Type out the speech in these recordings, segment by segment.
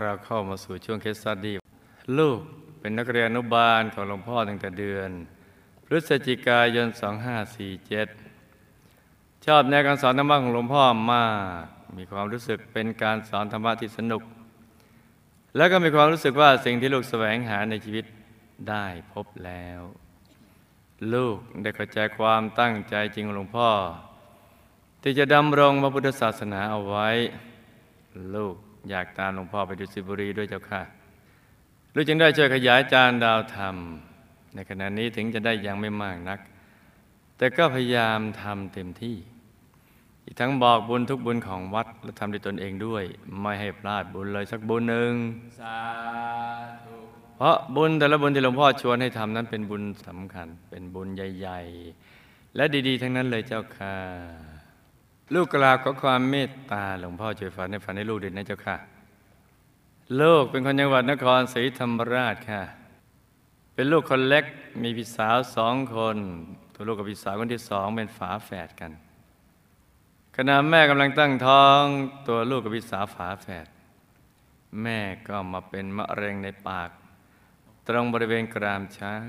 เราเข้ามาสู่ช่วงเคสสตดี้ลูกเป็นนักเรียนอนุบาลของหลวงพ่อตั้งแต่เดือน พฤศจิกายน 2547 ชอบแนวการสอนธรรมะของหลวงพ่อมาก มีความรู้สึกเป็นการสอนธรรมะที่สนุก แล้วก็มีความรู้สึกว่าสิ่งที่ลูกแสวงหาในชีวิตได้พบแล้ว ลูกได้เข้าใจความตั้งใจจริงของหลวงพ่อ ที่จะดำรงพระพุทธศาสนาเอาไว้ ลูก อยากตามหลวงพ่อไปดุสิตบุรีด้วยเจ้าค่ะลูกจึงได้ช่วยขยายจานดาวธรรม ในขณะนี้ถึงจะได้ยังไม่มากนัก แต่ก็พยายามทำเต็มที่ อีกทั้งบอกบุญทุกบุญของวัด และทำด้วยตนเองด้วย ไม่ให้พลาดบุญเลยสักบุญหนึ่งสาธุเพราะบุญแต่ละบุญที่หลวงพ่อชวนให้ทำนั้นเป็นบุญสำคัญ เป็นบุญใหญ่ ๆ และดี ๆ ทั้งนั้นเลยเจ้าค่ะ ลูกกราบขอความเมตตาหลวงพ่อช่วยฝันในฝันให้ลูกด้วยนะเจ้าค่ะลูกเป็นคนจังหวัดนครศรีธรรมราชค่ะ เป็นลูกคนเล็กมีพี่สาวสองคน ตัวลูกกับพี่สาวคนที่สองเป็นฝาแฝดกันขณะแม่กำลังตั้งท้อง ตัวลูกกับพี่สาวฝาแฝดแม่ก็มาเป็นมะเร็งในปาก ตรงบริเวณกรามช้าง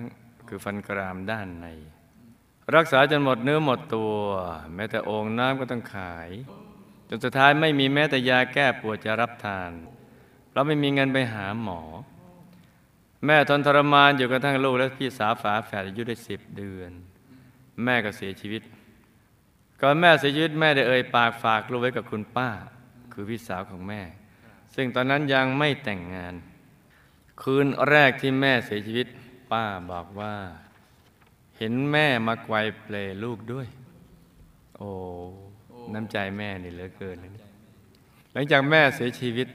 คือฟันกรามด้านใน รักษาจนหมดเนื้อหมดตัว แม้แต่โอ่งน้ำก็ต้องขาย จนสุดท้ายไม่มีแม้แต่ยาแก้ปวดจะรับทานเพราะไม่มีเงินไปหาหมอ แม่ทนทรมานอยู่กระทั่งลูกและพี่สาวฝาแฝดอายุได้สิบเดือน แม่ก็เสียชีวิต ก่อนแม่เสียชีวิตแม่ได้เอ่ยปากฝากลูกไว้กับคุณป้า คือพี่สาวของแม่ ซึ่งตอนนั้นยังไม่แต่งงาน คืนแรกที่แม่เสียชีวิต ป้าบอกว่า เห็นแม่มาไกวเปลลูกด้วย โอ้น้ำใจแม่นี่เหลือเกินเลยนะหลังจากแม่เสียชีวิต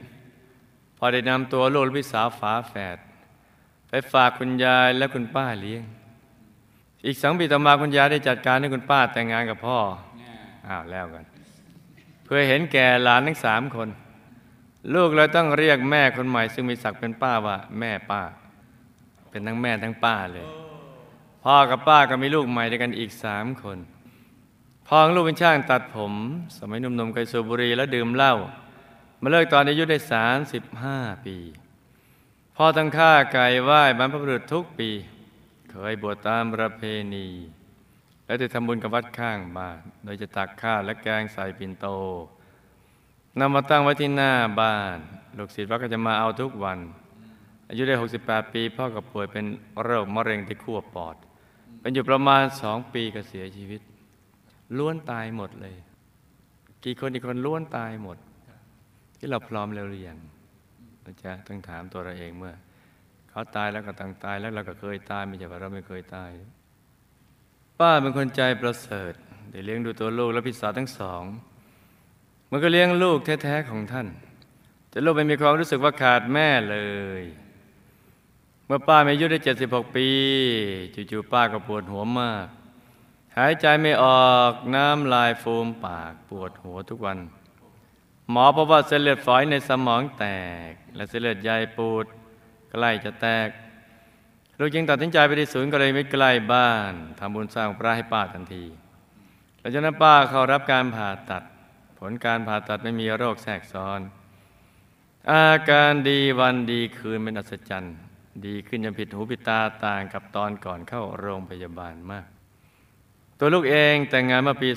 พอได้นำตัวลูกและพี่สาวฝาแฝดไปฝากคุณยายและคุณป้าเลี้ยง อีกสองปีต่อมาคุณยายได้จัดการให้คุณป้าแต่งงานกับพ่ออ้าวแล้วกัน เพื่อเห็นแก่หลานทั้งสามคน ลูกเลยต้องเรียกแม่คนใหม่ ซึ่งมีศักดิ์เป็นป้าว่า แม่ป้า เป็นทั้งแม่ทั้งป้าเลย พ่อกับป้าก็มีลูกใหม่ด้วยกันอีกสามคนพ่อของลูกเป็นช่างตัดผม สมัยหนุ่มๆเคยสูบบุหรี่แล้วดื่มเหล้ามาเลิกตอนอายุได้สามสิบห้าปีพ่อตั้งค่าไก่ไหว้บรรพบุรุษทุกปี เคยบวชตามประเพณี และจะทำบุญกับวัดข้างบ้าน โดยจะตักข้าวและแกงใส่ปิ่นโตนำมาตั้งไว้ที่หน้าบ้าน ลูกศิษย์วัดก็จะมาเอาทุกวัน อายุได้ 68 ปี พ่อก็ป่วยเป็นโรคมะเร็งที่ขั้วปอด เป็นอยู่ประมาณสองปีก็เสียชีวิต ล้วนตายหมดเลย กี่คนอีกคนล้วนตายหมด ที่เราพร้อมแล้วหรือยังเราจะต้องถามตัวเราเองเมื่อ เขาตายแล้วก็ต้องตายแล้วเราก็เคยตายไม่ใช่ว่าเราไม่เคยตาย ป้าเป็นคนใจประเสริฐได้เลี้ยงดูตัวลูกและพี่สาวทั้งสองมันก็เลี้ยงลูกแท้ๆของท่าน แต่ลูกไม่มีความรู้สึกว่าขาดแม่เลย มื่อป้ามีอายุได้ 76 ปี จู่ๆป้าก็ปวดหัวมาก หายใจไม่ออกน้ำลายฟูมปากปวดหัวทุกวัน หมอพบว่าเส้นเลือดฝอยในสมองแตก และเส้นเลือดใหญ่ปูดใกล้จะแตก ลูกจึงตัดสินใจไปที่ศูนย์ก็เลยไม่ใกล้บ้านทำบุญสร้างพระให้ป้าทันทีหลังจากนั้นป้าเข้ารับการผ่าตัด ผลการผ่าตัดไม่มีโรคแทรกซ้อน อาการดีวันดีคืนเป็นอัศจรรย์ ดีขึ้นจนผิดหูผิดตาต่างกับตอนก่อนเข้าโรงพยาบาลมาก ตัวลูกเองแต่งงานเมื่อปี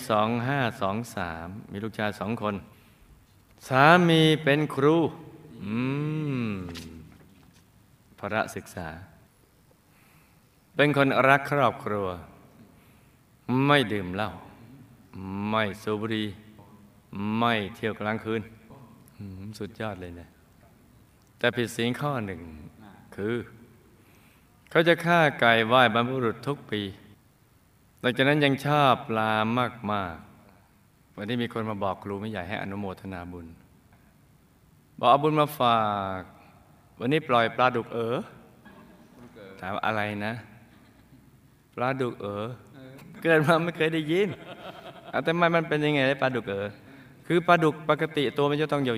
2523 มีลูกชายสองคน สามีเป็นครู อืมพระศึกษา เป็นคนรักครอบครัว ไม่ดื่มเหล้าไม่สูบบุหรี่ไม่เที่ยวกลางคืน สุดยอดเลยนะแต่ผิดศีลข้อหนึ่ง คือ เขาจะฆ่าไก่ไหว้บรรพบุรุษทุกปี หลังจากนั้นยังชอบปลามากๆวันนี้มีคนมาบอกครูไม่ใหญ่ให้อนุโมทนาบุญ บอกเอาบุญมาฝาก วันนี้ปล่อยปลาดุกเออถามอะไรนะ ปลาดุกเออเกิดมาไม่เคยได้ยินเอาแต่ไม่มันเป็นยังไงไอ้ปลาดุกเออคือปลาดุกปกติตัวมันจะต้องยา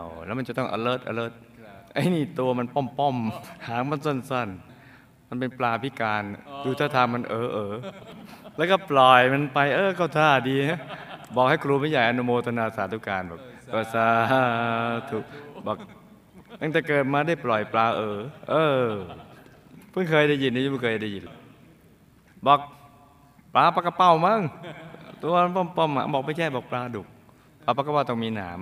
วๆ แล้วมันจะต้อง alert alert ไอ้นี่ตัวมันป้อมๆหางมันสั้นๆ มันเป็นปลาพิการ ดูท่าทางมันเออเออแล้วก็ปล่อยมันไปเออก็ท่าดีฮะบอกให้ครูไม่ใหญ่อนุโมทนาสาธุการบอกก็สาธุบอกตั้งแต่เกิดมาได้ปล่อยปลาเออ เออ เพิ่งเคยได้ยินนี่ยังไม่เคยได้ยิน บอกปลาปลากระเป้ามั้งตัวป้อมป้อมๆอะบอกไม่ใช่บอกปลาดุกปลาปลากระเป้าต้องมีหนาม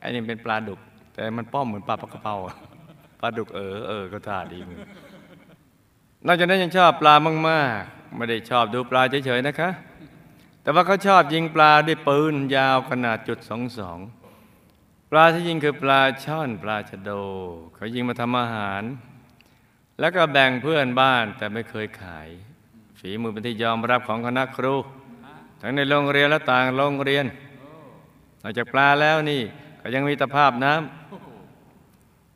ไอ้นี่เป็นปลาดุก แต่มันป้อมเหมือนปลาปลากระเป้าอะ ปลาดุกเออเออก็ท่าดีมึงนอกจากนั้นยังชอบปลามากๆ ไม่ได้ชอบดูปลาเฉยๆนะคะ แต่ว่าเขาชอบยิงปลาด้วยปืนยาวขนาดจุดสองสองปลาที่ยิงคือปลาช่อนปลาชะโด เขายิงมาทำอาหาร แล้วก็แบ่งเพื่อนบ้านแต่ไม่เคยขาย ฝีมือเป็นที่ยอมรับของคณะครู ทั้งในโรงเรียนและต่างโรงเรียนนอกจากปลาแล้วนี่ก็ยังมีตะภาพน้ำ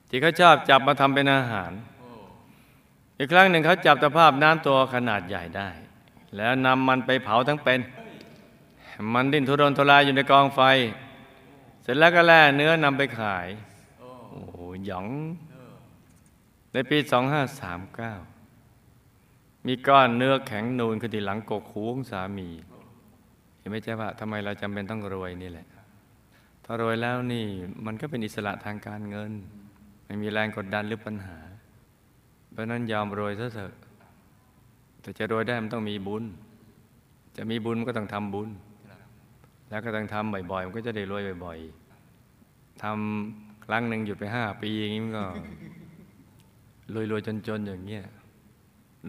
ที่เขาชอบจับมาทำเป็นอาหาร อีกครั้งหนึ่งเขาจับตะภาพน้ำตัวขนาดใหญ่ได้ แล้วนำมันไปเผาทั้งเป็น มันดิ้นทุรนทุรายอยู่ในกองไฟ เสร็จแล้วก็แล่เนื้อนำไปขาย โอ้โหหยอง ในปี 2539 มีก้อนเนื้อแข็งนูนขึ้นที่หลังกกหูของสามี เห็นไหมเจ๊ว่าทำไมเราจำเป็นต้องรวยนี่แหละ ถ้ารวยแล้วนี่มันก็เป็นอิสระทางการเงิน ไม่มีแรงกดดันหรือปัญหา เพราะนั้นยอมรวยซะเถอะ แต่จะรวยได้มันต้องมีบุญ จะมีบุญมันก็ต้องทำบุญ แล้วก็ต้องทำบ่อยๆ มันก็จะได้รวยบ่อยๆทำครั้งหนึ่งหยุดไปห้าปีอย่างนี้มันก็รวยๆจนๆอย่างเงี้ย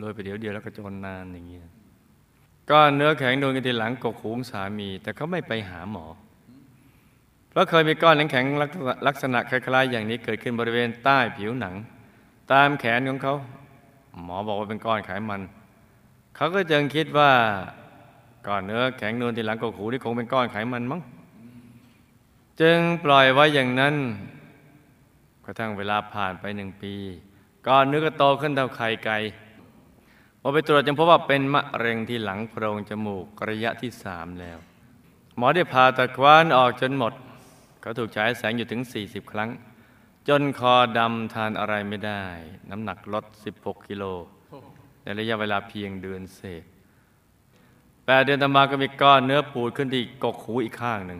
รวยไปเดี๋ยวเดียวแล้วก็จนนานอย่างเงี้ยก้อนเนื้อแข็งโดนกันทีหลังกกหูงสามี แต่เขาไม่ไปหาหมอ ราะเคยมีก้อนแข็งลักษณะคล้ายๆ อย่างนี้เกิดขึ้นบริเวณใต้ผิวหนัง ตามแขนของเขา หมอบอกว่าเป็นก้อนไขมัน เขาก็จึงคิดว่าก้อนเนื้อแข็งนูนที่หลังกกหูนี่คงเป็นก้อนไขมันมั้งจึงปล่อยไว้อย่างนั้นกระทั่งเวลาผ่านไปหนึ่งปี ก้อนเนื้อก็โตขึ้นเท่าไข่ไก่พอไปตรวจจึงพบว่าเป็นมะเร็งที่หลังโพรงจมูกระยะที่สามแล้ว หมอได้ผ่าตัดคว้านออกจนหมด เขาถูกฉายแสงอยู่ถึง 40 ครั้ง จนคอดำทานอะไรไม่ได้ น้ำหนักลด 16 กิโล ในระยะเวลาเพียงเดือนเศษแปดเดือนต่อมาก็มีก้อนเนื้อปูดขึ้นที่กกหูอีกข้างหนึ่ง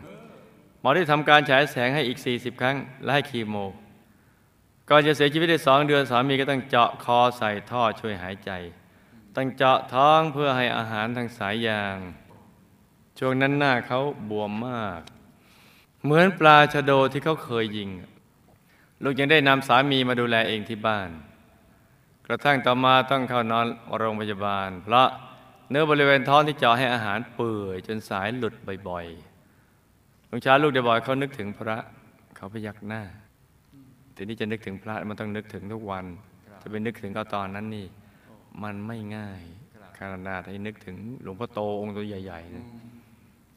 หมอได้ทำการฉายแสงให้อีก 40 ครั้ง และให้คีโม ก่อนจะเสียชีวิตได้สองเดือนสามีก็ต้องเจาะคอใส่ท่อช่วยหายใจ ต้องเจาะท้องเพื่อให้อาหารทางสายยาง ช่วงนั้นหน้าเขาบวมมาก เหมือนปลาชะโดที่เขาเคยยิง ลูกยังได้นำสามีมาดูแลเองที่บ้าน กระทั่งต่อมาต้องเข้านอนโรงพยาบาล เพราะเนื้อบริเวณท้องที่เจาะให้อาหารเปื่อยจนสายหลุดบ่อยๆลุงช้าลูกได้บอกให้เขานึกถึงพระเขาพยักหน้า ทีนี้จะนึกถึงพระมันต้องนึกถึงทุกวัน จะไปนึกถึงเขาตอนนั้นนี่ มันไม่ง่ายขนาดให้นึกถึงหลวงพ่อโตองค์ตัวใหญ่ๆนะ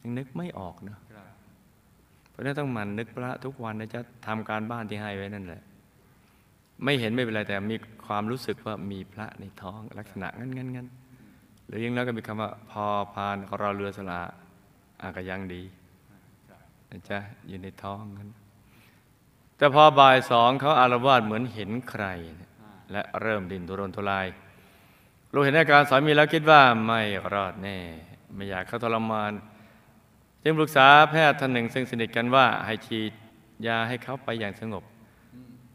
ยังนึกไม่ออกเนอะ เพราะนั้นต้องหมันนึกพระทุกวันนะจะทำการบ้านที่ให้ไว้นั่นแหละ ไม่เห็นไม่เป็นไรแต่มีความรู้สึกว่ามีพระในท้องลักษณะงั้นงั้นงั้นหรือยังแล้วก็มีคำว่าพอพานเรอเรือสละอากยังดีนะจ๊ะอยู่ในท้องนั้นแต่พอบ่ายสองเขาอารวาสเหมือนเห็นใคร และเริ่มดิ้นทุรนทุรายลูกเห็นอาการสามีแล้วคิดว่าไม่รอดแน่ ไม่อยากเขาทรมาน จึงปรึกษาแพทย์ท่านหนึ่งซึ่งสนิทกันว่าให้ฉีดยาให้เขาไปอย่างสงบ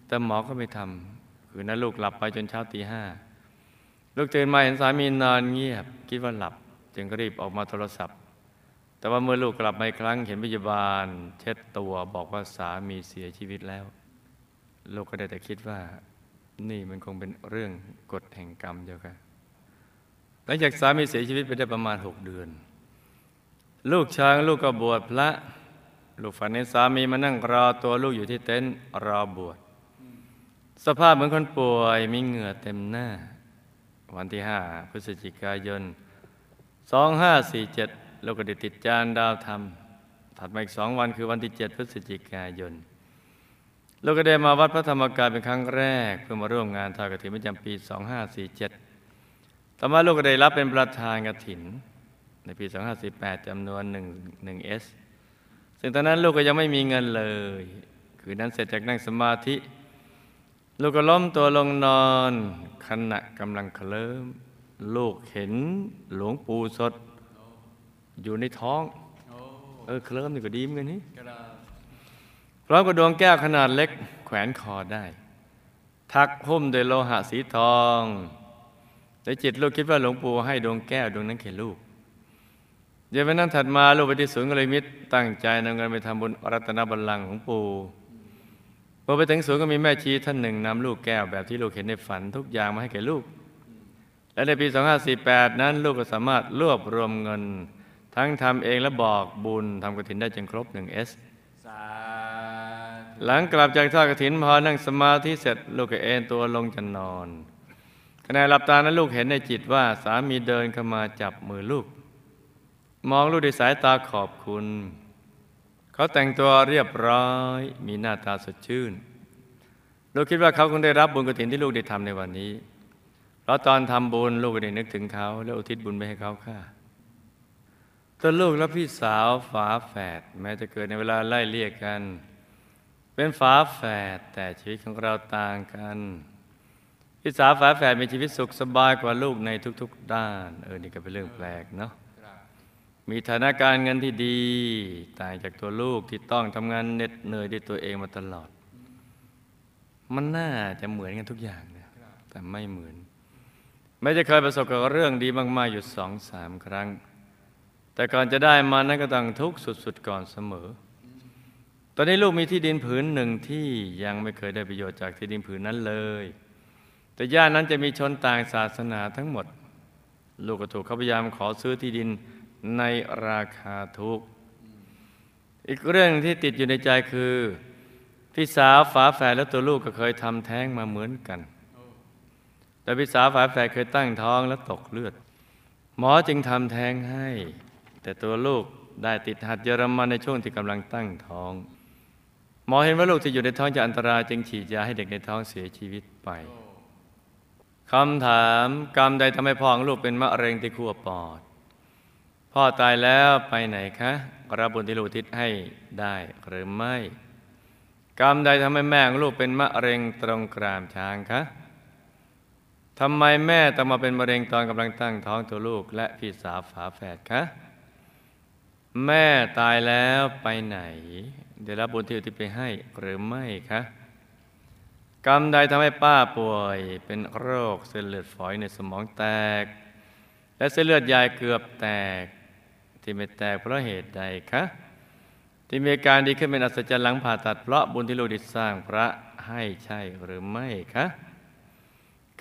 แต่หมอก็ไม่ทำคือนั้นลูกหลับไปจนเช้าตีห้าลูกตื่นมาเห็นสามีนอนเงียบ คิดว่าหลับ จึงรีบออกมาโทรศัพท์ แต่ว่าเมื่อลูกกลับมาอีกครั้งเห็นพยาบาล เช็ดตัวบอกว่าสามีเสียชีวิตแล้ว ลูกก็ได้แต่คิดว่า นี่มันคงเป็นเรื่องกฎแห่งกรรมเดียวกันหลังจากสามีเสียชีวิตไปได้ประมาณหกเดือน ลูกช้างลูกก็บวชพระ ลูกฝันเห็นสามีมานั่งรอตัวลูกอยู่ที่เต็นท์รอบวชสภาพเหมือนคนป่วยมีเหงื่อเต็มหน้า วันที่ห้าพฤศจิกายน 2547เราก็ได้ติดจานดาวธรรม ถัดมาอีกสองวันคือวันที่7พฤศจิกายนเราก็ได้มาวัดพระธรรมกายเป็นครั้งแรก เพื่อมาร่วมงานทอดกฐินประจำปี 2547 ต่อมาลูกก็ได้รับเป็นประธานกฐิน ในปี 2548จำนวน1 1 S ซึ่งตอนนั้นลูกก็ยังไม่มีเงินเลย คืนนั้นเสร็จจากนั่งสมาธิ ลูกก็ล้มตัวลงนอนขณะกำลังเคลิ้มลูกเห็นหลวงปู่สด อยู่ในท้องอเออเคลิ้มนี่ก็ดีเหมือนกันนี่พร้อมกับดวงแก้วขนาดเล็ก แขวนคอได้ ทักหุ้มด้วยโลหะสีทองในจิตลูกคิดว่าหลวงปู่ให้ดวงแก้วดวงนั้นแก่ลูก เย็นวันนั้นถัดมาลูกไปที่ศูนย์กลยมิตรตั้งใจนำเงินไปทำบุญรัตนบัลลังก์ของปู่พอไปถึงศูนย์ก็มีแม่ชีท่านหนึ่งนำลูกแก้วแบบที่ลูกเห็นในฝันทุกอย่างมาให้แก่ลูก และในปี 2548 นั้นลูกก็สามารถรวบรวมเงิน ทั้งทำเองและบอกบุญทำกฐินได้จนครบ 1S หลังกลับจากทอดกฐินพอนั่งสมาธิเสร็จลูกก็เอนตัวลงจะนอนขณะหลับตานั้นลูกเห็นในจิตว่าสามีเดินเข้ามาจับมือลูก มองลูกด้วยสายตาขอบคุณ เขาแต่งตัวเรียบร้อย มีหน้าตาสดชื่น ลูกคิดว่าเขาคงได้รับบุญกฐินที่ลูกได้ทำในวันนี้ เพราะตอนทำบุญลูกก็ได้นึกถึงเขา และอุทิศบุญไปให้เขาค่ะตัวลูกและพี่สาวฝาแฝดแม้จะเกิดในเวลาไล่เลี่ยกัน เป็นฝาแฝดแต่ชีวิตของเราต่างกันพี่สาวฝาแฝดมีชีวิตสุขสบายกว่าลูกในทุก ๆ ด้าน เออนี่ก็เป็นเรื่องแปลกเนาะ มีฐานะการเงินที่ดี ต่างจากตัวลูกที่ต้องทำงานเหน็ดเหนื่อยด้วยตัวเองมาตลอด มันน่าจะเหมือนกันทุกอย่างนะแต่ไม่เหมือนไม่จะเคยประสบกับเรื่องดีมากๆอยู่สองสามครั้ง แต่ก่อนจะได้มานั้นก็ต้องทุกข์สุดๆก่อนเสมอ ตอนนี้ลูกมีที่ดินผืนหนึ่งที่ยังไม่เคยได้ประโยชน์จากที่ดินผืนนั้นเลย แต่ย่านนั้นจะมีชนต่างศาสนาทั้งหมด ลูกก็ถูกเขาพยายามขอซื้อที่ดิน ในราคาถูกข์ อีกเรื่องที่ติดอยู่ในใจคือพี่สาวฝาแฝดและตัวลูกก็เคยทำแท้งมาเหมือนกัน แต่พี่สาวฝาแฝดเคยตั้งท้องและตกเลือด หมอจึงทำแท้งให้ แต่ตัวลูกได้ติดหัดเยอรมันในช่วงที่กำลังตั้งท้อง หมอเห็นว่าลูกที่อยู่ในท้องจะอันตรายจึงฉีดยาให้เด็กในท้องเสียชีวิตไปคำถามกรรมใดทำให้พ่อของลูกเป็นมะเร็งที่ขั้วปอด พ่อตายแล้วไปไหนคะรับบุญที่ลูกทิศให้ได้หรือไม่ กรรมใดทำให้แม่ของลูกเป็นมะเร็งตรงกรามช้างคะทำไมแม่ต้องมาเป็นมะเร็งตอนกำลังตั้งท้องตัวลูก และพี่สาวฝาแฝดคะแม่ตายแล้วไปไหนเดี๋ยวรับบุญที่อุทิศไปให้หรือไม่คะกรรมใดทำให้ป้าป่วยเป็นโรคเส้นเลือดฝอยในสมองแตก และเส้นเลือดใหญ่เกือบแตก ที่ไม่แตกเพราะเหตุใดคะที่มีการดีขึ้นเป็นอัศจรรย์หลังผ่าตัดเพราะบุญที่ลูกได้สร้างพระให้ใช่หรือไม่คะ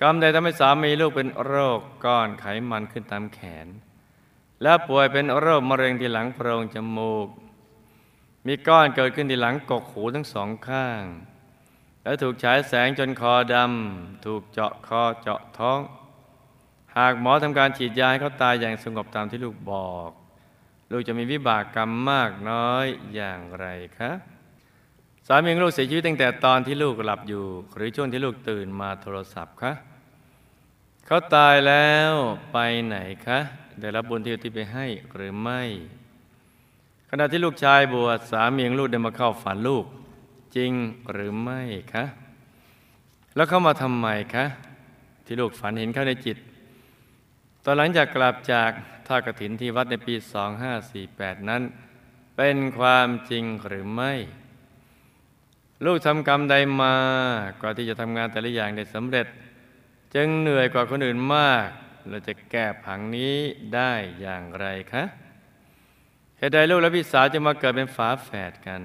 กรรมใดทำให้สามีลูกเป็นโรคก้อนไขมันขึ้นตามแขน และป่วยเป็นโรคมะเร็งที่หลังโพรงจมูก มีก้อนเกิดขึ้นที่หลังกกหูทั้งสองข้าง และถูกฉายแสงจนคอดำถูกเจาะคอเจาะท้อง หากหมอทำการฉีดยาให้เขาตายอย่างสงบตามที่ลูกบอก ลูกจะมีวิบากกรรมมากน้อยอย่างไรคะสามีของลูกเสียชีวิตตั้งแต่ตอนที่ลูกหลับอยู่ หรือช่วงที่ลูกตื่นมาโทรศัพท์คะเขาตายแล้วไปไหนคะได้รับบุญที่อุที่ไปให้หรือไม่ ขณะที่ลูกชายบวชสามีของลูกได้มาเข้าฝันลูก จริงหรือไม่คะแล้วเข้ามาทำไมคะที่ลูกฝันเห็นเขาในจิต ตอนหลังจากกลับจาก ท่ากฐินที่วัดในปี 2548 นั้น เป็นความจริงหรือไม่ ลูกทำกรรมใดมากว่าที่จะทำงานแต่ละอย่างได้สำเร็จ จึงเหนื่อยกว่าคนอื่นมาก เราจะแก้ผังนี้ได้อย่างไรคะเหตุใดลูกและพี่สาวจะมาเกิดเป็นฝาแฝดกัน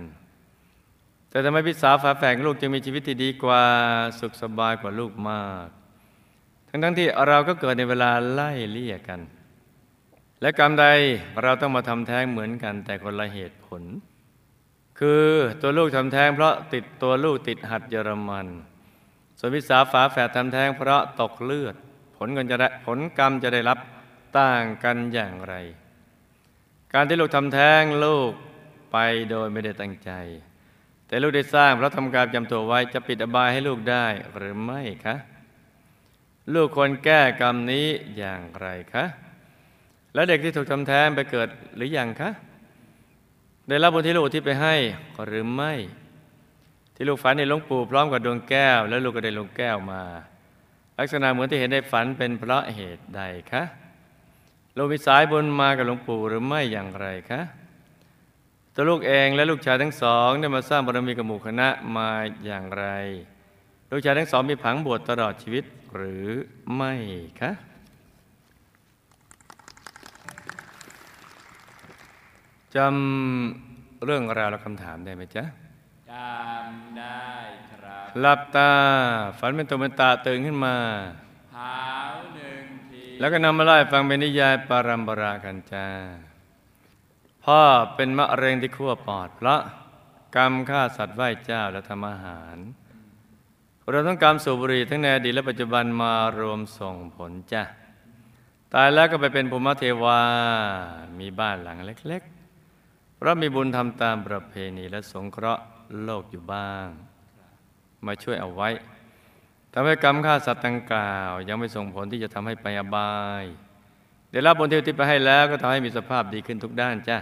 แต่ทำไมพี่สาวฝาแฝดของลูกจึงมีชีวิตที่ดีกว่าสุขสบายกว่าลูกมาก ทั้งๆที่เราก็เกิดในเวลาไล่เลี่ยกัน และกรรมใดเราต้องมาทำแท้งเหมือนกันแต่คนละเหตุผล คือตัวลูกทำแท้งเพราะติดตัวลูกติดหัดเยอรมัน ส่วนพี่สาฝาแฝดทำแท้งเพราะตกเลือด ผลกันจะได้ผลกรรมจะได้รับต่างกันอย่างไร การที่ลูกทำแท้งลูกไปโดยไม่ได้ตั้งใจ แต่ลูกได้สร้างเพราะทำการจำตัวไว้จะปิดอบายให้ลูกได้หรือไม่คะ ลูกควรแก้กรรมนี้อย่างไรคะ แล้วเด็กที่ถูกทำแท้งไปเกิดหรือยังคะ ได้รับบุญที่ลูกที่ไปให้หรือไม่ ที่ลูกฝันในหลวงปู่พร้อมกับดวงแก้ว แล้วลูกก็ได้ลงแก้วมา ลักษณะเหมือนที่เห็นในฝันเป็นเพราะเหตุใดคะลูกมีสายบุญมากับหลวงปู่หรือไม่อย่างไรคะตัวลูกเองและลูกชายทั้งสองได้มาสร้างบารมีกับหมู่คณะมาอย่างไร ลูกชายทั้งสองมีผังบวชตลอดชีวิตหรือไม่คะ จำเรื่องราวและคำถามได้ไหมจ๊ะจำได้ครับหลับตา ฝันเป็นตัวเป็นตาตื่นขึ้นมาหาวหนึ่งทีแล้วก็นำมาไล่ฟังเป็นนิยายปารัมปรากันจ้าพ่อเป็นมะเร็งที่ขั้วปอดเพราะกรรมฆ่าสัตว์ไหว้เจ้าและทำอาหารเราต้องกรรมสูบบุหรี่ทั้งในอดีตและปัจจุบันมารวมส่งผลจ้ะตายแล้วก็ไปเป็นภูมิเทวา มีบ้านหลังเล็กๆ เพราะมีบุญทำตามประเพณีและสงเคราะห์โลกอยู่บ้าง มาช่วยเอาไว้ทำให้กรรมฆ่าสัตว์ดังกล่าว ยังไม่ส่งผลที่จะทำให้ไปอบายได้รับบุญที่อุทิศไปให้แล้วก็ทำให้มีสภาพดีขึ้นทุกด้านจ้ะ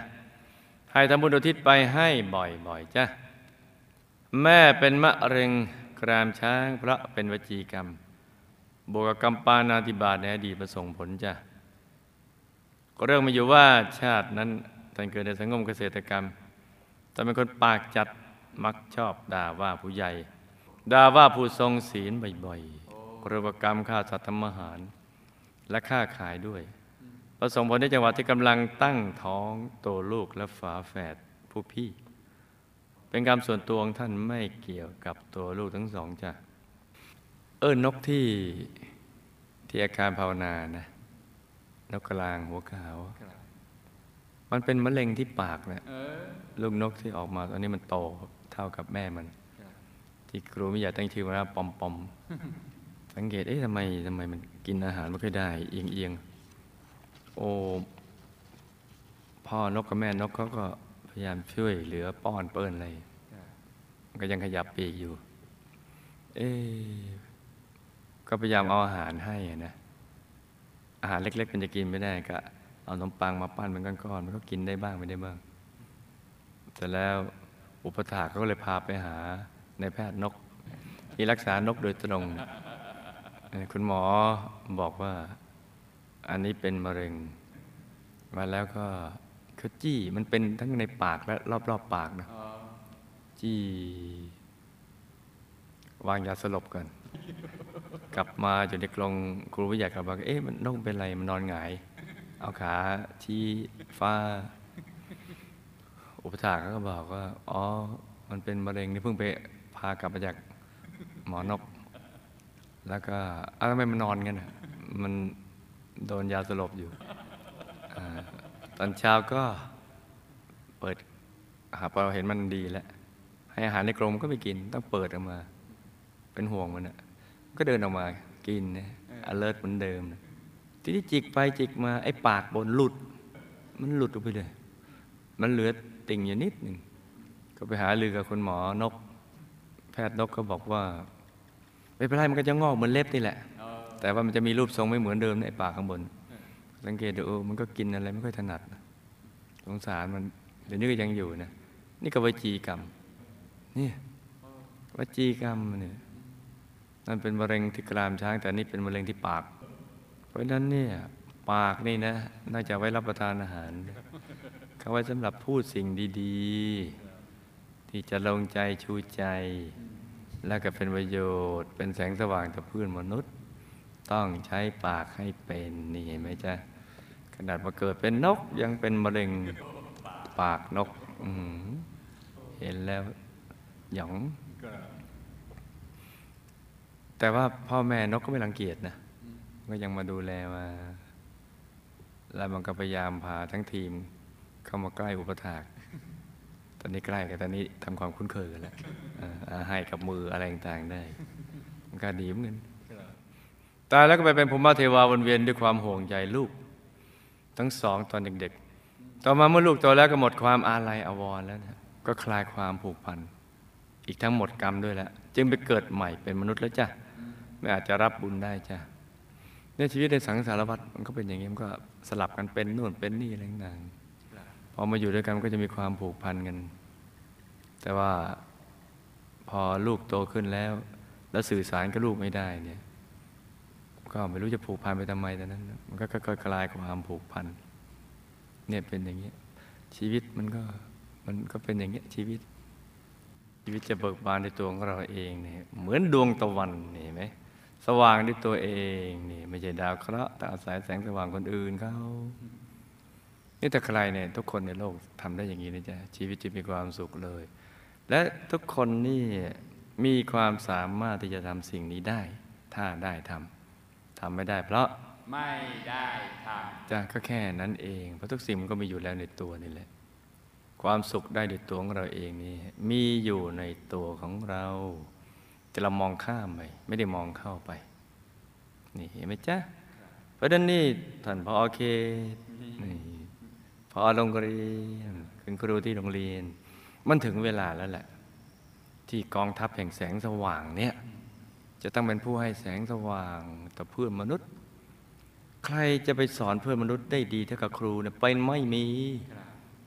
ให้ทำบุญอุทิศไปให้บ่อยๆจ้ะแม่เป็นมะเร็งกรามช้างพระเป็นวจีกรรมบวกกรรมปานาติบาตในอดีตมาส่งผลจ้ะก็เรื่องมาอยู่ว่าชาตินั้น ท่านเกิดในสังคมเกษตรกรรมแต่เป็นคนปากจัดมักชอบด่าว่าผู้ใหญ่ด่าว่าผู้ทรงศีลบ่อยๆกรบกรรมฆ่าสัตว์ทำอาหาร และฆ่าขายด้วยประสงค์ผลในจังหวัดที่กำลังตั้งท้องโตลูกและฝาแฝดผู้พี่ เป็นกรรมส่วนตัวของท่านไม่เกี่ยวกับตัวลูกทั้งสองจ้ะเออนกที่ที่อาคารภาวนานะนกกระลางหัวขาว มันเป็นมะเร็งที่ปากนะเออลูกนกที่ออกมาตอนนี้มันโตเท่ากับแม่มัน ที่ครูไม่อยากตั้งชื่อว่าปอมปอมสังเกตเอ๊ะทำไมทำไมมันกินอาหารไม่ค่อยได้ เอียงเอียงโอ้พ่อนกกับแม่นกเขาก็พยายามช่วยเหลือป้อนเปิ้นอะไรมันก็ยังขยับปีกอยู่ เอ๊ะก็พยายามเอาอาหารให้อะนะอาหารเล็ก ๆ มันจะกินไม่ได้ก็ เอาขนมปังมาปั้นเป็นก้อนๆมันก็กินได้บ้างไม่ได้บ้าง แต่แล้วอุปถาก็เลยพาไปหาในแพทย์นก ที่รักษานกโดยตรง คุณหมอบอกว่าอันนี้เป็นมะเร็ง มาแล้วก็เขาจี้มันเป็นทั้งในปากและรอบๆปากนะจี้วางยาสลบกันกลับมาอยู่ในกรงครูวิทยากลับมาก็เอ๊ะมันนกเป็นไรมันนอนหงาย เอาขาชี้ฟ้า อุปถากเขาก็บอกว่า อ๋อ มันเป็นมะเร็งนี่เพิ่งไปพากลับมาจากหมอนก แล้วก็อ้าวทำไมมันนอนกันน่ะมันโดนยาสลบอยู่อาตอนเช้าก็เปิดหาพอเราเห็นมันดีแล้ว ให้อาหารในกรงมันก็ไม่กิน ต้องเปิดออกมา เป็นห่วงมันอะก็เดินออกมากินนะ alert เหมือนเดิมนะ ทีนี้จิกไปจิกมาไอ้ปากบนหลุด มันหลุดออกไปเลย มันเหลือติ่งอยู่นิดหนึ่งก็ไปหาลือกับคุณหมอนก แพทย์นกก็บอกว่าไม่เป็นไรมันก็จะงอกเหมือนเล็บนี่แหละ แต่ว่ามันจะมีรูปทรงไม่เหมือนเดิมในปากข้างบน สังเกตดูมันก็กินอะไรไม่ค่อยถนัดสงสารมันเดี๋ยวนี้ก็ยังอยู่นะนี่ก็วจีกรรมนี่วจีกรรมเนี่ยนั่นเป็นมะเร็งที่กรามช้าง แต่นี่เป็นมะเร็งที่ปาก เพราะนั้นเนี่ยปากนี่นะน่าจะไว้รับประทานอาหาร เขาไว้สำหรับพูดสิ่งดีๆ ที่จะลงใจชูใจ แล้วก็เป็นประโยชน์ เป็นแสงสว่างต่อเพื่อนมนุษย์ ต้องใช้ปากให้เป็นนี่เห็นไหมจ๊ะขนาดมาเกิดเป็นนกยังเป็นมะเร็งปากนกเห็นแล้วหยอง แต่ว่าพ่อแม่นกก็ไม่รังเกียจนะ ก็ยังมาดูแลมา แล้วมันก็พยายามพาทั้งทีม เข้ามาใกล้อุปถากตอนนี้ใกล้กันตอนนี้ทำความคุ้นเคยกันแล้วให้กับมืออะไรต่างๆได้มันก็ดีเหมือนกันตายแล้วก็ไปเป็นภูมิเทวาวนเวียนด้วยความห่วงใยลูก ทั้งสองตอนเด็กๆ ต่อมาเมื่อลูกโตแล้วก็หมดความอาลัยอาวรณ์แล้วนะก็คลายความผูกพัน อีกทั้งหมดกรรมด้วยแล้ว จึงไปเกิดใหม่เป็นมนุษย์แล้วจ้ะ ไม่อาจจะรับบุญได้จ้ะ ในชีวิตในสังสารวัฏมันก็เป็นอย่างนี้มันก็สลับกันเป็นนู่นเป็นนี่อะไรต่างๆพอมาอยู่ด้วยกันมันก็จะมีความผูกพันกัน แต่ว่าพอลูกโตขึ้นแล้ว แล้วสื่อสารกับลูกไม่ได้เนี่ย ก็ไม่รู้จะผูกพันไปทำไมแต่นั้น มันก็ค่อยๆคลายความผูกพันเนี่ยเป็นอย่างเงี้ยชีวิตมันก็มันก็เป็นอย่างเงี้ยชีวิต ชีวิตจะเบิกบานในตัวของเราเองเนี่ยเหมือนดวงตะวันเห็นไหม สว่างด้วยตัวเองนี่ไม่ใช่ดาวเคราะห์แต่อาศัยแสงสว่างคนอื่นเขานี่แต่ใครเนี่ยทุกคนในโลกทำได้อย่างนี้นะจ๊ะชีวิตจะมีความสุขเลย และทุกคนนี่มีความสามารถที่จะทำสิ่งนี้ได้ ถ้าได้ทำทำไม่ได้ เพราะไม่ได้ทจะก็แค่นั้นเองเพราะทุกสิ่งมันก็มีอยู่แล้วในตัวนี่แหละ ความสุขได้ในตัวของเราเองนี่มีอยู่ในตัวของเรา แต่เรามองข้ามไปไม่ได้มองเข้าไป นี่เห็นไหมจ๊ะเพราะฉะนั้นนี่ท่านพอโอเคนี่พอโรงเรียนคุณครูที่โรงเรียน มันถึงเวลาแล้วแหละ ที่กองทัพแห่งแสงสว่างเนี่ยจะต้องเป็นผู้ให้แสงสว่างต่อเพื่อนมนุษย์ ใครจะไปสอนเพื่อนมนุษย์ได้ดีเท่ากับครูเนี่ยเป็นไม่มี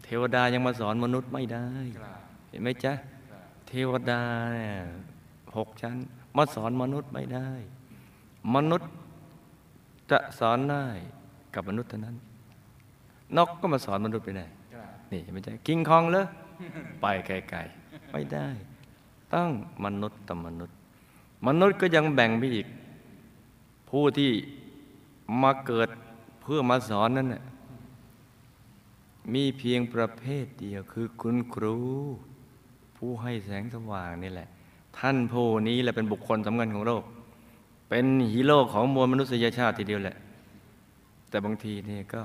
เทวดายังมาสอนมนุษย์ไม่ได้ เห็นไหมจ๊ะ เทวดาเนี่ย หกชั้น มาสอนมนุษย์ไม่ได้ มนุษย์จะสอนได้กับมนุษย์เท่านั้น นกก็มาสอนมนุษย์ไปได้ครับนี่เห็นไหมจ๊ะกิงคองเลยไปไกลๆไม่ได้ ต้องมนุษย์ต่อมนุษย์ มนุษย์ก็ยังแบ่งไปอีก ผู้ที่มาเกิดเพื่อมาสอนนั่นน่ะมีเพียงประเภทเดียวคือคุณครู ผู้ให้แสงสว่างนี่แหละ ท่านผู้นี้แหละเป็นบุคคลสำคัญของโลก เป็นฮีโร่ของมวลมนุษยชาติทีเดียวแหละ แต่บางทีเนี่ยก็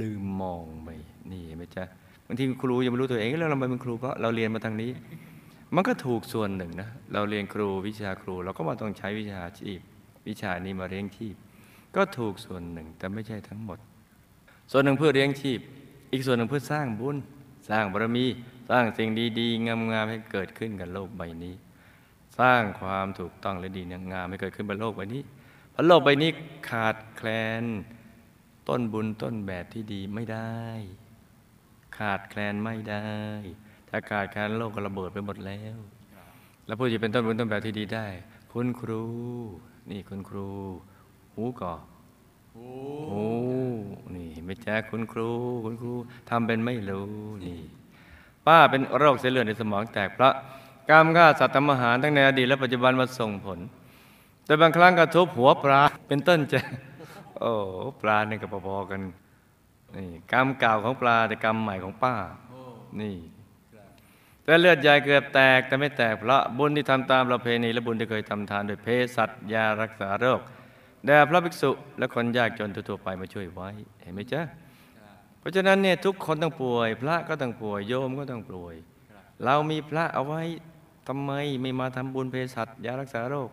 ลืมมองไปนี่ไหมจ๊ะบางทีครูยังไม่รู้ตัวเองแล้วเราไปเป็นครูเพราะเราเรียนมาทางนี้ มันก็ถูกส่วนหนึ่งนะเราเรียนครูวิชาครู เราก็มาต้องใช้วิชาชีพ วิชานี้มาเลี้ยงชีพ ก็ถูกส่วนหนึ่งแต่ไม่ใช่ทั้งหมด ส่วนหนึ่งเพื่อเลี้ยงชีพ อีกส่วนหนึ่งเพื่อสร้างบุญสร้างบารมี สร้างสิ่งดีๆ งามๆให้เกิดขึ้นกับโลกใบนี้ สร้างความถูกต้องและดีงามให้เกิดขึ้นบนโลกใบนี้เพราะโลกใบนี้ขาดแคลน ต้นบุญต้นแบบที่ดีไม่ได้ ขาดแคลนไม่ได้ ถ้าขาดแคลนโลกก็ระเบิดไปหมดแล้ว แล้วผู้ที่เป็นต้นบุญต้นแบบที่ดีได้ คุณครู นี่คุณครู หูก่อโอ้โอ้นี่เห็นไหม่แจ้คุณครู คุณครูทำเป็นไม่รู้นี่ ป้าเป็นโรคเส้นเลือดในสมองแตกเพราะกรรมฆ่าสัตว์ทำอาหารทั้งในอดีตและปัจจุบันมาส่งผล แต่บางครั้งกระทบหัวปลาเป็นต้นจะโอ้ปลาเนี่ยก็พอๆกันนี่กรรมเก่าของปลาแต่กรรมใหม่ของป้า นี่แต่เลือดใหญ่เกือบแตกแต่ไม่แตกเพราะบุญที่ทำตามประเพณีและบุญที่เคยทำทานโดยเภสัชยารักษาโรคแด่พระภิกษุและคนยากจนทั่วไปมาช่วยไว้ เห็นไหมจ๊ะ เพราะฉะนั้นเนี่ยทุกคนต้องป่วย พระก็ต้องป่วยโยมก็ต้องป่วยรเรามีพระเอาไว้ทำไมไม่มาทำบุญเภสัชยารักษาโรค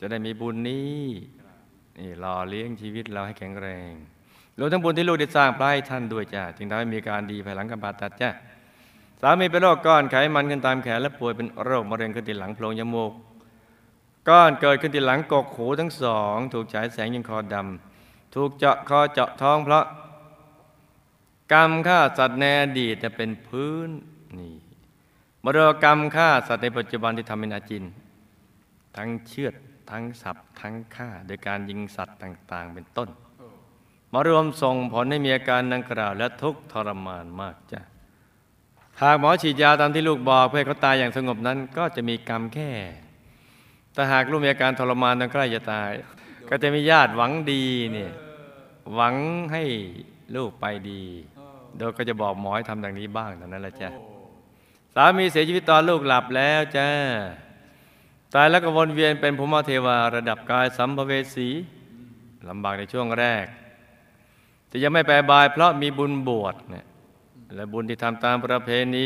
จะได้มีบุญนี้นี่หล่อเลี้ยงชีวิตเราให้แข็งแรงรวมทั้งบุญที่ลูกได้สร้างพระให้ท่านด้วยจ้ะจึงทำให้มีการดีภายหลังการผ่าตัดจ้ะสามีเป็นโรคก้อนไขมันขึ้นตามแขนและป่วยเป็นโรคมะเร็งขึ้นที่หลังโพรงจมูกก้อนเกิดขึ้นที่หลังกกหูทั้งสอง ถูกฉายแสงยังคอดำถูกเจาะคอเจาะท้องเพราะ กรรมฆ่าสัตว์ในอดีตจะเป็นพื้นนี่มรดกกรรมฆ่าสัตว์ในปัจจุบันที่ทำเป็นอาจิน ทั้งเชือดทั้งสับทั้งฆ่าโดยการยิงสัตว์ต่าง ๆ เป็นต้น มารวมส่งผลให้มีอาการดังกล่าว และทุกทรมานมากจ้ะหากหมอฉีดยาตามที่ลูกบอกเพื่อเขาตายอย่างสงบนั้น ก็จะมีกรรมแค่ แต่หากลูกมีอาการทรมานจนใกล้จะตาย ก็จะมีญาติหวังดีเนี่ยหวังให้ลูกไปดี โดยก็จะบอกหมอให้ทำดังนี้บ้างเท่านั้นแหละจ้ะสามีเสียชีวิตตอนลูกหลับแล้วจ้าตายแล้วก็วนเวียนเป็นภูมิเทวาระดับกายสัมภเวสีลำบากในช่วงแรก แต่ยังไม่แปรบาย เพราะมีบุญบวชเนี่ยและบุญที่ทำตามประเพณี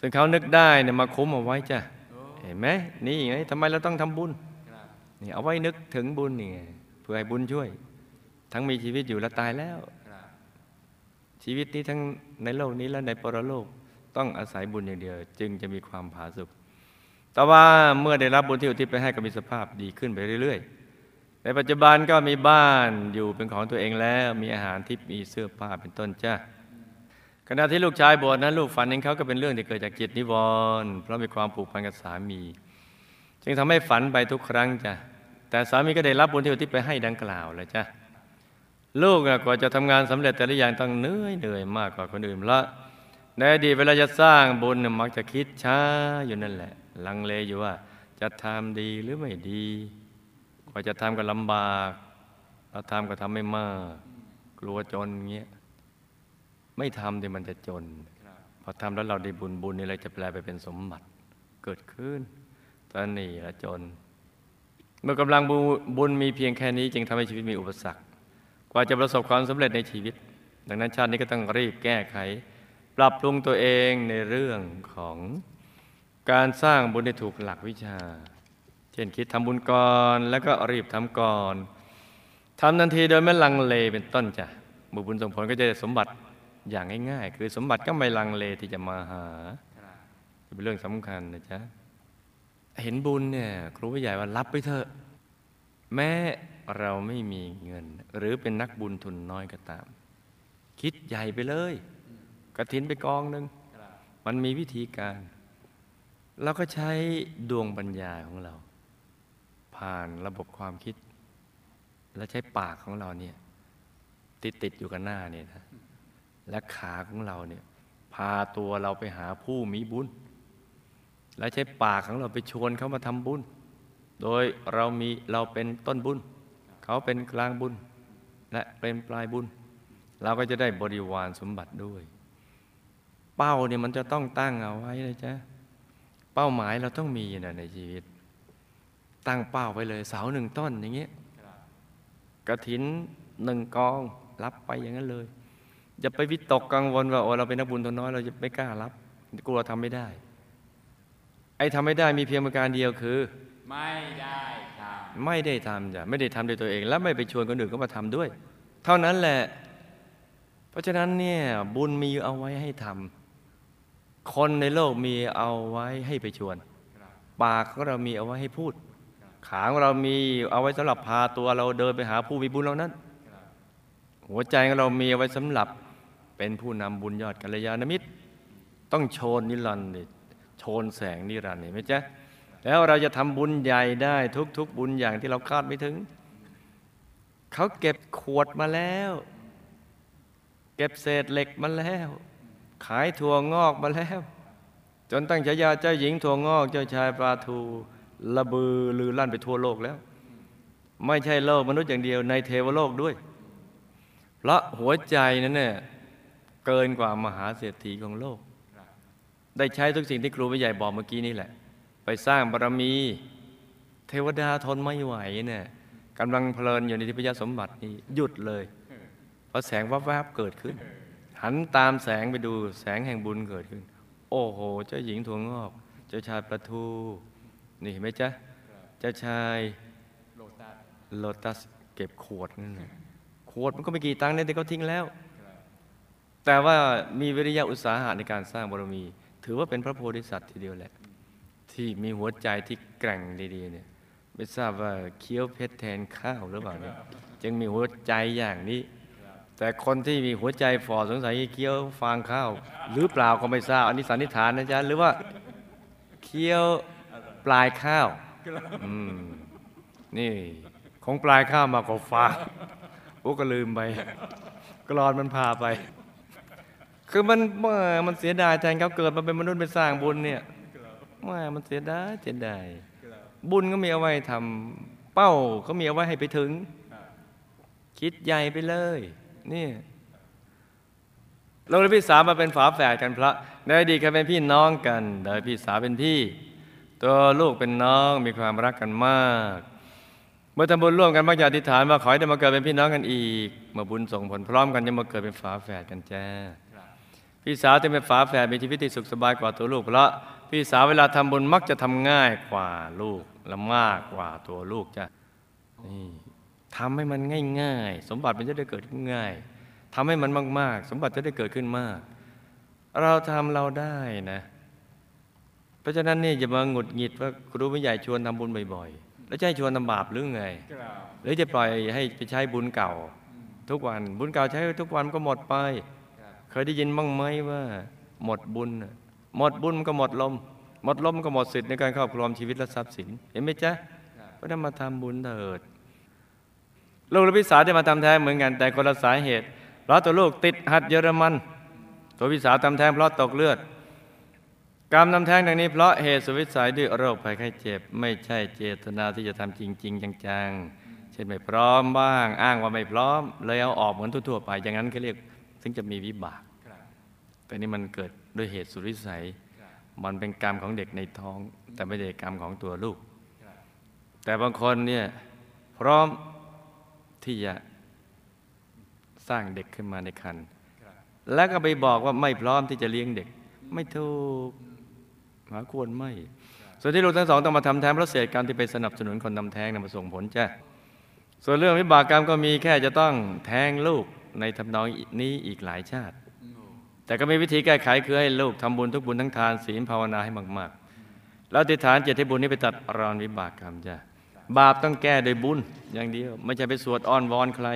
ซึ่งเขานึกได้เนี่ยมาคุ้มเอาไว้จ้ะเห็นไหมนี่ไงทำไมเราต้องทำบุญนี่เอาไว้นึกถึงบุญนี่ไงเพื่อให้บุญช่วย ทั้งมีชีวิตอยู่และตายแล้ว ชีวิตนี้ทั้งในโลกนี้และในปรโลกต้องอาศัยบุญอย่างเดียว จึงจะมีความผาสุกแต่ว่าเมื่อได้รับบุญที่อุทิศไปให้ก็มีสภาพดีขึ้นไปเรื่อย ๆ ในปัจจุบันก็มีบ้านอยู่เป็นของตัวเองแล้ว มีอาหารที่มีเสื้อผ้าเป็นต้นจ้าขณะที่ลูกชายบวชนั้นลูกฝันเห็นเขาก็เป็นเรื่องที่เกิดจากจิตนิวรณ์เพราะมีความผูกพันกับสามี จึงทำให้ฝันไปทุกครั้งจ้ะแต่สามีก็ได้รับบุญที่อุทิศไปให้ดังกล่าวแล้วจ้ะ ลูกอะกว่าจะทำงานสำเร็จแต่ละอย่างต้องเหนื่อยเหนื่อยมากกว่าคนอื่นละในอดีตเวลาจะสร้างบุญมักจะคิดช้าอยู่นั่นแหละ ลังเลอยู่ว่า จะทำดีหรือไม่ดี กว่าจะทำก็ลำบากเราทำก็ทำไม่มาก กลัวจนเงี้ยไม่ทำเดี๋ยวมันจะจน พอทำแล้วเราได้บุญบุญนี่เลยจะแปลไปเป็นสมบัติเกิดขึ้นตอนนี้ละจน เมื่อกำลังบุบุญมีเพียงแค่นี้ จึงทำให้ชีวิตมีอุปสรรค กว่าจะประสบความสำเร็จในชีวิต ดังนั้นชาตินี้ก็ต้องรีบแก้ไข ปรับปรุงตัวเองในเรื่องของการสร้างบุญให้ถูกหลักวิชา เช่นคิดทำบุญก่อนแล้วก็รีบทำก่อนทำทันทีโดยไม่ลังเลเป็นต้นจ้ะบุญบุญส่งผลก็จะได้สมบัติอย่างง่ายๆ คือสมบัติก็ไม่ลังเลที่จะมาหาเป็นเรื่องสำคัญนะจ๊ะเห็นบุญเนี่ยครูผู้ใหญ่ว่ารับไปเถอะ แม้เราไม่มีเงิน หรือเป็นนักบุญทุนน้อยก็ตาม คิดใหญ่ไปเลยกระถินไปกองหนึ่งมันมีวิธีการเราก็ใช้ดวงปัญญาของเรา ผ่านระบบความคิด และใช้ปากของเราเนี่ยติดติดอยู่กับหน้าเนี่ยนะและขาของเราเนี่ยพาตัวเราไปหาผู้มีบุญ และใช้ปากของเราไปชวนเขามาทำบุญ โดยเรามีเราเป็นต้นบุญ เขาเป็นกลางบุญ และเป็นปลายบุญ เราก็จะได้บริวารสมบัติด้วย เป้าเนี่ยมันจะต้องตั้งเอาไว้เลยจ้ะเป้าหมายเราต้องมีนะในชีวิต ตั้งเป้าไปเลยเสาหนึ่งต้นอย่างเงี้ยกระถินหนึ่งกองรับไปอย่างนั้นเลยอย่าไปวิตกกังวลว่าโอ้เราเป็นนักบุญตัวน้อยเราจะไม่กล้ารับ กลัวทำไม่ได้ ไอ้ทำไม่ได้มีเพียงประการเดียวคือ ไม่ได้ทำไม่ได้ทำจ้ะไม่ได้ทำด้วยตัวเอง และไม่ไปชวนคนอื่นก็มาทำด้วย เท่านั้นแหละ เพราะฉะนั้นเนี่ยบุญมีเอาไว้ให้ทำคนในโลกมีเอาไว้ให้ไปชวน ปากของเรามีเอาไว้ให้พูด ขาของเรามีเอาไว้สำหรับพาตัวเราเดินไปหาผู้มีบุญเหล่านั้น หัวใจของเรามีเอาไว้สำหรับเป็นผู้นำบุญยอดกัลยาณมิตร ต้องโชนนิรันดร์โชนแสงนิรันดร์เห็นไหมจ๊ะ แล้วเราจะทำบุญใหญ่ได้ทุก ๆ บุญอย่างที่เราคาดไม่ถึง เขาเก็บขวดมาแล้ว เก็บเศษเหล็กมาแล้ว ขายถั่วงอกมาแล้ว จนตั้งฉายาเจ้าหญิงถั่วงอกเจ้าชายปลาทูระบือลือลั่นไปทั่วโลกแล้ว ไม่ใช่โลกมนุษย์อย่างเดียวในเทวโลกด้วย เพราะหัวใจนั้นเนี่ยเกินกว่ามหาเศรษฐีของโลก ได้ใช้ทุกสิ่งที่ครูผู้ใหญ่บอกเมื่อกี้นี่แหละ ไปสร้างบารมี เทวดาทนไม่ไหวเนี่ยกำลังเพลินอยู่ในทิพยสมบัตินี่หยุดเลยเพราะแสงวับๆเกิดขึ้น หันตามแสงไปดูแสงแห่งบุญเกิดขึ้น โอ้โห เจ้าหญิงถั่วงอก เจ้าชายประทูนี่เห็นไหมจ๊ะ เจ้าชายโลตัสเก็บขวดนั่นะขวดมันก็ไม่กี่ตังค์เนี่ยที่เขาทิ้งแล้ว แต่ว่ามีวิริยะอุตสาหะในการสร้างบารมี ถือว่าเป็นพระโพธิสัตว์ทีเดียวแหละ ที่มีหัวใจที่แกร่งดีๆเนี่ยไม่ทราบว่าเคี้ยวเพชรแทนข้าวหรือเปล่าเนี่ยจึงมีหัวใจอย่างนี้ แต่คนที่มีหัวใจฝ่อสงสัยเคี้ยวฟางข้าว หรือเปล่าก็ไม่ทราบอันนี้สันนิษฐานนะจ๊ะหรือว่าเคี้ยวปลายข้าวอืมนี่ของปลายข้าวมากกว่าฟางโอ้ก็ลืมไปกรอนมันพาไป คือมันมันเสียดายแทนเขาเกิดมาเป็นมนุษย์ไปสร้างบุญเนี่ย เมื่อมันเสียดายเสียดายบุญก็มีเอาไว้ทำเป้าก็มีเอาไว้ให้ไปถึง คิดใหญ่ไปเลยนี่เราและพี่สาวมาเป็นฝาแฝดกันพระในอดีตเคยเป็นพี่น้องกันโดยพี่สาวเป็นพี่ ตัวลูกเป็นน้องมีความรักกันมาก เมื่อทำบุญร่วมกันมักจะอธิษฐานว่าขอให้ได้มาเกิดเป็นพี่น้องกันอีก เมื่อบุญส่งผลพร้อมกันจะมาเกิดเป็นฝาแฝดกันแจ้าพี่สาวที่เป็นฝาแฝดมีชีวิตที่สุขสบายกว่าตัวลูกเพราะ พี่สาวเวลาทำบุญมักจะทำง่ายกว่าลูกและมากกว่าตัวลูกจ้ะนี่ทำให้มันง่ายๆ สมบัติมันจะได้เกิดขึ้นง่ายทำให้มันมาก ๆ สมบัติจะได้เกิดขึ้นมาก เราทำเราได้นะ เพราะฉะนั้นนี่อย่ามาหงุดหงิดว่าครูผู้ใหญ่ชวนทำบุญบ่อยๆ แล้วจะให้ชวนทำบาปหรือไงกล่าวหรือจะปล่อยให้ไปใช้บุญเก่า ทุกวันบุญเก่าใช้ทุกวันก็หมดไป เคยได้ยินบ้างไหมว่า หมดบุญน่ะ หมดบุญมันก็หมดลม หมดลมก็หมดสิทธิ์ในการครอบครองชีวิตและทรัพย์สิน เห็นไหมจ๊ะเพราะนั้นมาทำบุญเถิดลูกและพี่สาวได้มาทำแท้งเหมือนกันแต่คนละสาเหตุเพราะตัวลูกติดหัดเยอรมันตตัวพี่สาวทำแท้งเพราะตกเลือดกรรมทำแท้งดังนี้เพราะเหตุสุวิสัยด้วยโรคภัยไข้เจ็บ ไม่ใช่เจตนาที่จะทำจริง ๆ จังๆ เช่นไม่พร้อมบ้าง อ้างว่าไม่พร้อม เลยเอาออกเหมือนทั่วๆไป อย่างนั้นเขาเรียกถึงจะมีวิบากครับแต่นี่มันเกิด ด้วยเหตุสุดวิสัยครับมันเป็นกรรมของเด็กในท้อง แต่ไม่ได้กรรมของตัวลูกครับแต่บางคนเนี่ยพร้อมที่จะสร้างเด็กขึ้นมาในครรภ์ครับแล้วก็ไปบอกว่าไม่พร้อมที่จะเลี้ยงเด็ก ไม่ถูกหาควรไม่ ส่วนที่ลูกทั้งสองต้องมาทำแท้งเพราะเศษกรรมที่ไปสนับสนุนคนทำแท้งนำมาส่งผลจ้ะส่วนเรื่องวิบากกรรมก็มีแค่จะต้องแท้งลูกในทำนองนี้อีกหลายชาติอืม แต่ก็มีวิธีแก้ไขคือให้ลูกทำบุญทุกบุญทั้งทานศีลภาวนาให้มากๆ แล้วอธิฐานเจตให้บุญนี้ไปตัดรอนวิบากกรรมจ้ะบาปต้องแก้โดยบุญอย่างเดียวไม่ใช่ไปสวดอ้อนวอนใคร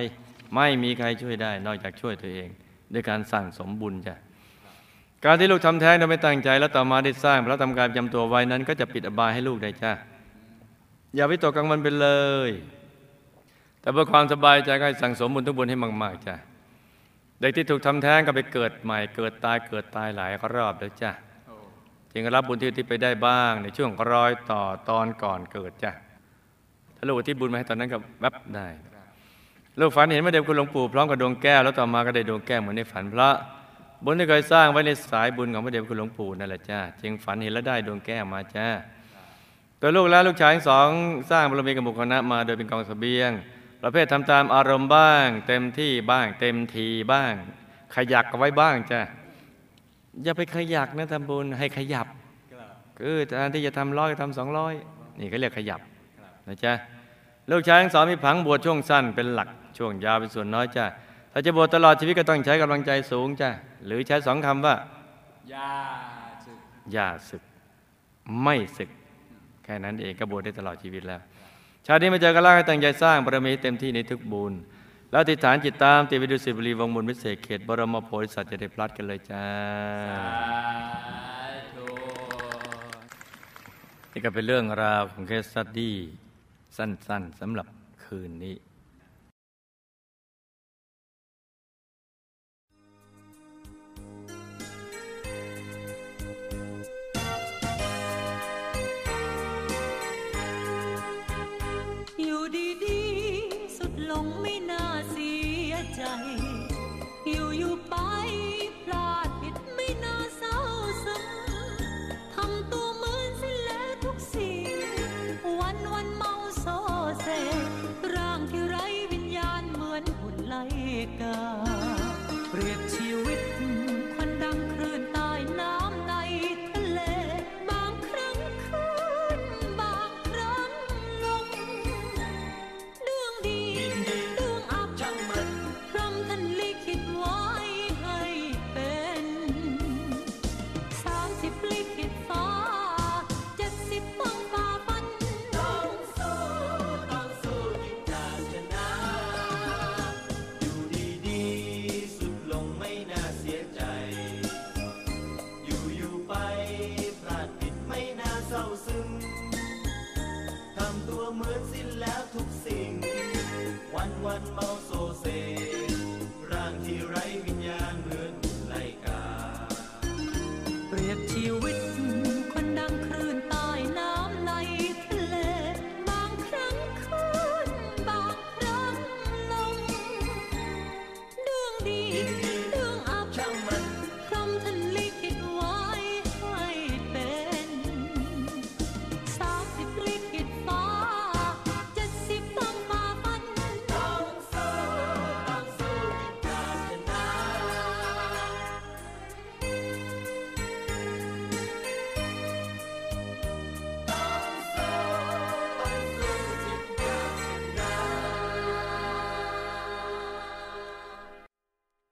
ไม่มีใครช่วยได้ นอกจากช่วยตัวเองด้วยการสั่งสมบุญจ้ะการที่ลูกทำแท้งโดยไม่ตั้งใจ แล้วต่อมาได้สร้างพระทำการจำตัวไว้นั้น ก็จะปิดอบายให้ลูกได้จ้ะอย่าไปตกกังวลไปเลย แต่เพื่อความสบายใจก็ให้สั่งสมบุญทุกบุญให้มากๆจ้ะ เด็กที่ถูกทำแท้งก็ไปเกิดใหม่ เกิดตายเกิดตายหลายรอบแล้วจ้ะโอ้จึงรับบุญที่อุที่ไปได้บ้าง ในช่วงรอยต่อตอนก่อนเกิดจ้ะถ้าลูกอุที่บุญมาให้ตอนนั้นก็แวบได้ครับลูกฝันเห็นพระเดชคุณหลวงปู่พร้อมกับดวงแก้วแล้วต่อมาก็ได้ดวงแก้วเหมือนในฝันพระบุญที่เคยสร้างไว้ในสายบุญของพระเดชคุณหลวงปู่นั่นแหละจ้าจึงฝันเห็นแล้วได้ดวงแก้วมาจ้าตัวลูกและลูกชายทั้งสองสร้างบารมีกับบุคคลนะมาโดยเป็นกองเสบียง ประเภททำตามอารมณ์บ้าง เต็มที่บ้าง เต็มทีบ้าง ขยักเอาไว้บ้างจ้าอย่าไปขยักนะทำบุญให้ขยับครับ คือแทนที่จะทำร้อยทำสองร้อยนี่ก็เรียกขยับครับนะจ๊ะลูกชายทั้งสองมีผังบวชช่วงสั้นเป็นหลักช่วงยาวเป็นส่วนน้อยจ้ะถ้าจะบวชตลอดชีวิตก็ต้องใช้กำลังใจสูงจ้ะหรือใช้สองคำว่ายาสึกอย่าศึก ไม่ศึก แค่นั้นเองก็บวชได้ตลอดชีวิตแล้ว ชาตินี้มาเจอกันแล้วให้ตั้งใจสร้างบารมีเต็มที่ในทุกบุญแล้วติดฐานจิตตามติวิดุสิบรีวงบุญวิเศษเขตบรมโพธิสัตว์จะได้พลัดกันเลยจ้านี่ก็เป็นเรื่องราวของเคสตัดี้สั้นๆสำหรับคืนนี้